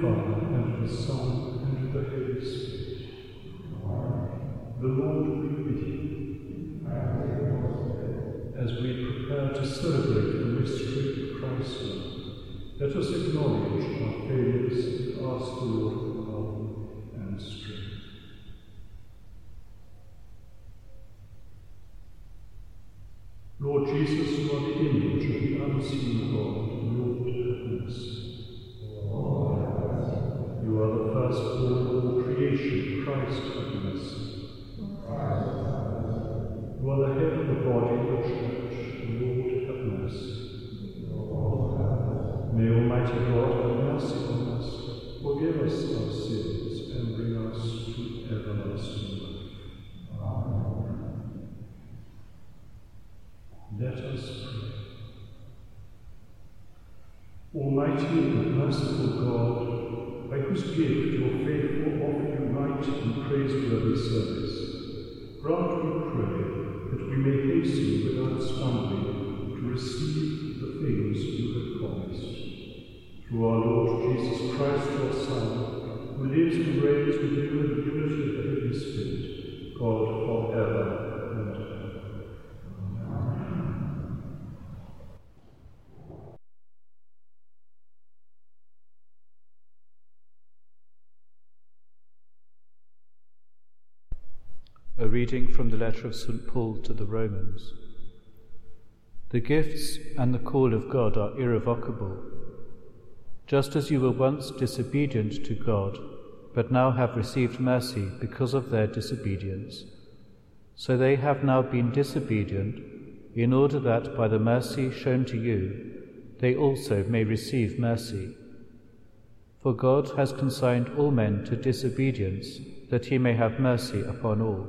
Father, and the Son, and the Holy Spirit. The Lord be with you. As we prepare to celebrate the mystery of Christ's let us acknowledge our failures and ask the Lord for help and strength. Lord Jesus, you are the image of the unseen God. Firstborn of all creation, Christ, have mercy. You are the head of the body of the church, Lord, have mercy. May Almighty God have mercy on us, forgive us our sins, and bring us to everlasting life. Amen. Let us pray. Almighty and merciful God, whose gift your faithful offer you right and praiseworthy service, grant, we pray, that we may hasten without stumbling to receive the things you have promised. Through our Lord Jesus Christ, your Son, who lives and reigns with you in the unity of the Holy Spirit, God forever and A reading from the letter of St. Paul to the Romans. The gifts and the call of God are irrevocable. Just as you were once disobedient to God, but now have received mercy because of their disobedience, so they have now been disobedient, in order that by the mercy shown to you, they also may receive mercy. For God has consigned all men to disobedience, that he may have mercy upon all.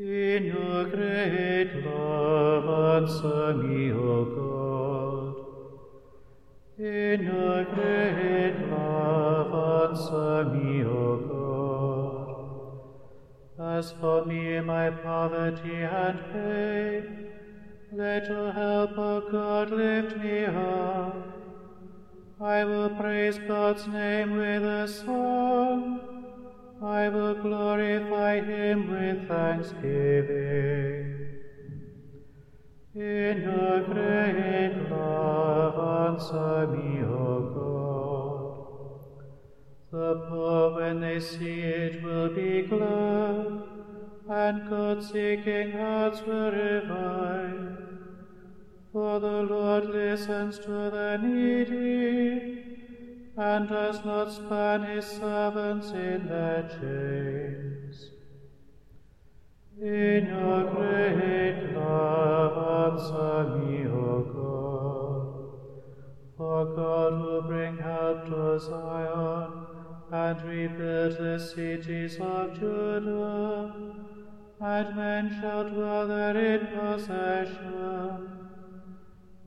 In your great love, answer me, O God. In your great love, answer me, O God. As for me, my poverty and pain, let your help, O God, lift me up. I will praise God's name with a song. I will glorify him with thanksgiving. In your great love, answer me, O God. The poor, when they see it, will be glad, and God-seeking hearts will revive. For the Lord listens to the needy, and does not spurn his servants in their chains. In your great love, answer me, O God. For God will bring help to Zion, and rebuild the cities of Judah, and men shall dwell there in possession.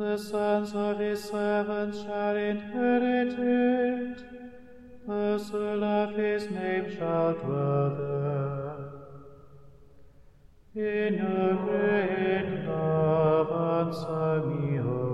The sons of his servants shall inherit it. Those who love his name shall dwell there. In your great love, answer me, O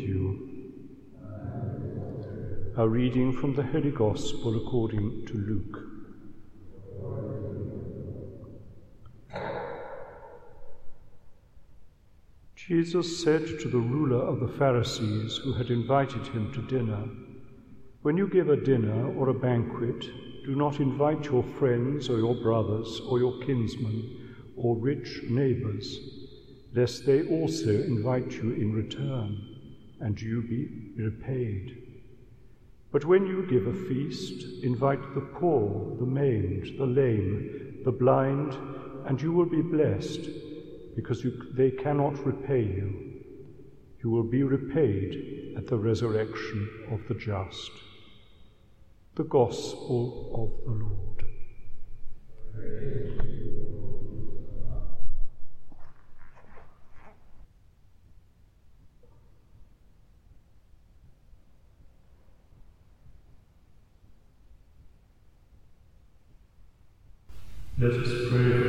you. A reading from the Holy Gospel according to Luke. Jesus said to the ruler of the Pharisees who had invited him to dinner, When you give a dinner or a banquet, do not invite your friends or your brothers or your kinsmen or rich neighbors, lest they also invite you in return, and you be repaid. But when you give a feast, invite the poor, the maimed, the lame, the blind, and you will be blessed, because you, they cannot repay you. You will be repaid at the resurrection of the just. The Gospel of the Lord. Let us pray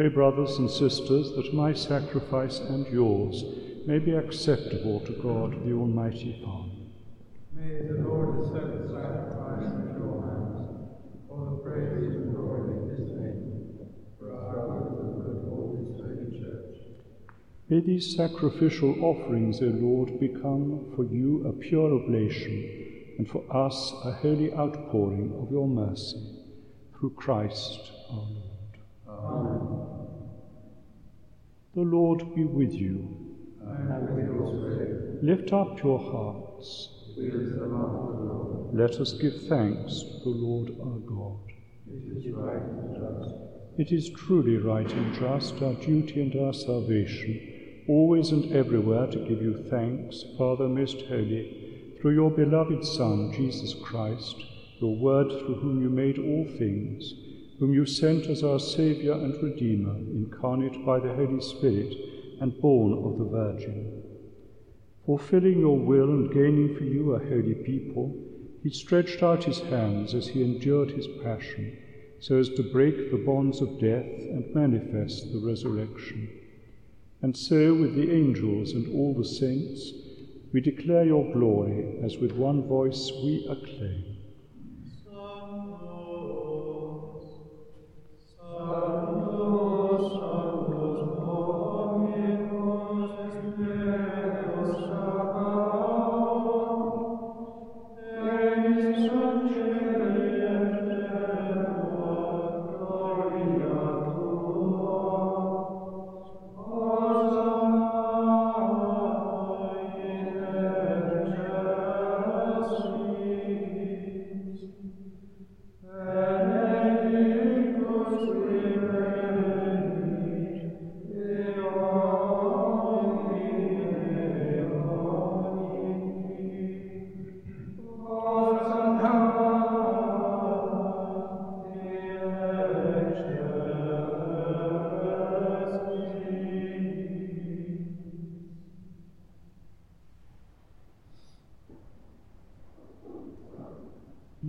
Pray, brothers and sisters, that my sacrifice and yours may be acceptable to God, the Almighty Father. May the Lord accept the sacrifice at your hands, for the praise and glory of his name, for our good and the good of all his holy church. May these sacrificial offerings, O Lord, become for you a pure oblation, and for us a holy outpouring of your mercy. Through Christ our Lord. Amen. The Lord be with you. And with your spirit, Lift up your hearts. we lift them up to the Lord. Let us give thanks to the Lord our God. It is right. It is truly right and just, our duty and our salvation, always and everywhere to give you thanks, Father most holy, through your beloved Son, Jesus Christ, your word through whom you made all things, whom you sent as our Saviour and Redeemer, incarnate by the Holy Spirit and born of the Virgin. Fulfilling your will and gaining for you a holy people, he stretched out his hands as he endured his passion, so as to break the bonds of death and manifest the resurrection. And so, with the angels and all the saints, we declare your glory as with one voice we acclaim.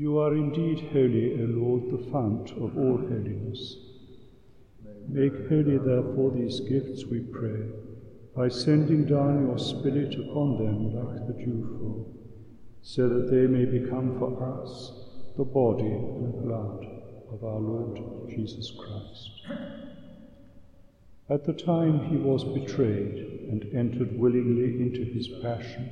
You are indeed holy, O Lord, the fount of all holiness. Make holy, therefore, these gifts, we pray, by sending down your Spirit upon them like the dewfall, so that they may become for us the body and blood of our Lord Jesus Christ. At the time he was betrayed and entered willingly into his passion,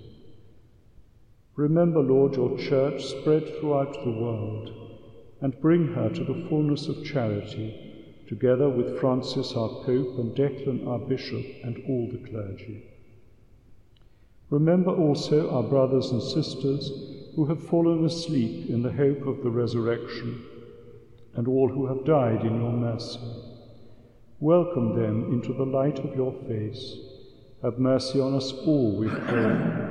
Remember, Lord, your church spread throughout the world, and bring her to the fullness of charity, together with Francis our Pope and Declan our Bishop and all the clergy. Remember also our brothers and sisters who have fallen asleep in the hope of the resurrection, and all who have died in your mercy. Welcome them into the light of your face. Have mercy on us all, we pray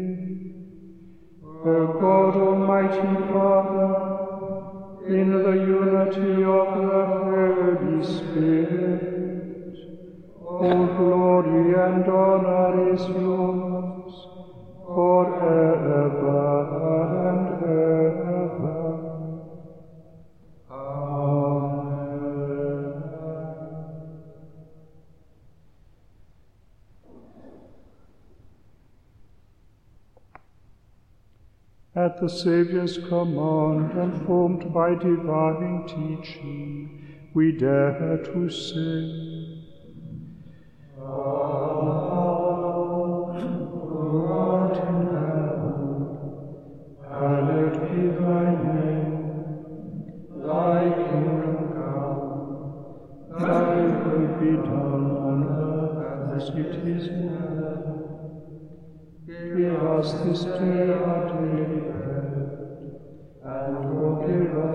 O God, Almighty Father, in the unity of the Holy Spirit, all glory and honor is yours the Saviour's command and formed by divine teaching, we dare to say, Our Lord in heaven, hallowed be thy name. Thy kingdom come, thy will be done on earth as it is in heaven. Give us this day our daily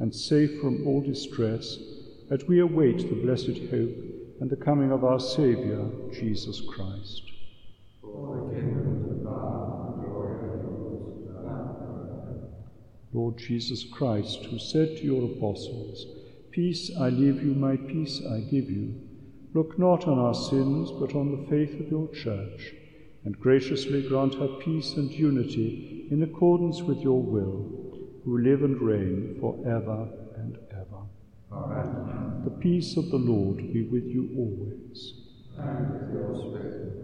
and safe from all distress, as we await the blessed hope and the coming of our Saviour, Jesus Christ. Lord Jesus Christ, who said to your apostles, Peace I leave you, my peace I give you, look not on our sins, but on the faith of your church and graciously grant her peace and unity in accordance with your will, who live and reign for ever and ever. Amen. The peace of the Lord be with you always. And with your spirit.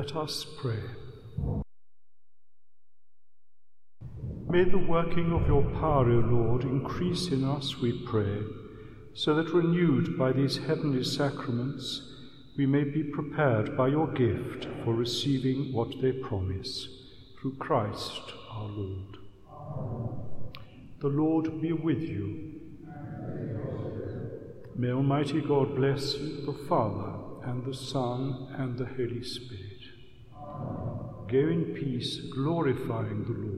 Let us pray. May the working of your power, O Lord, increase in us, we pray, so that renewed by these heavenly sacraments, we may be prepared by your gift for receiving what they promise. Through Christ our Lord. The Lord be with you. May Almighty God bless you, the Father, and the Son, and the Holy Spirit. Go in peace, glorifying the Lord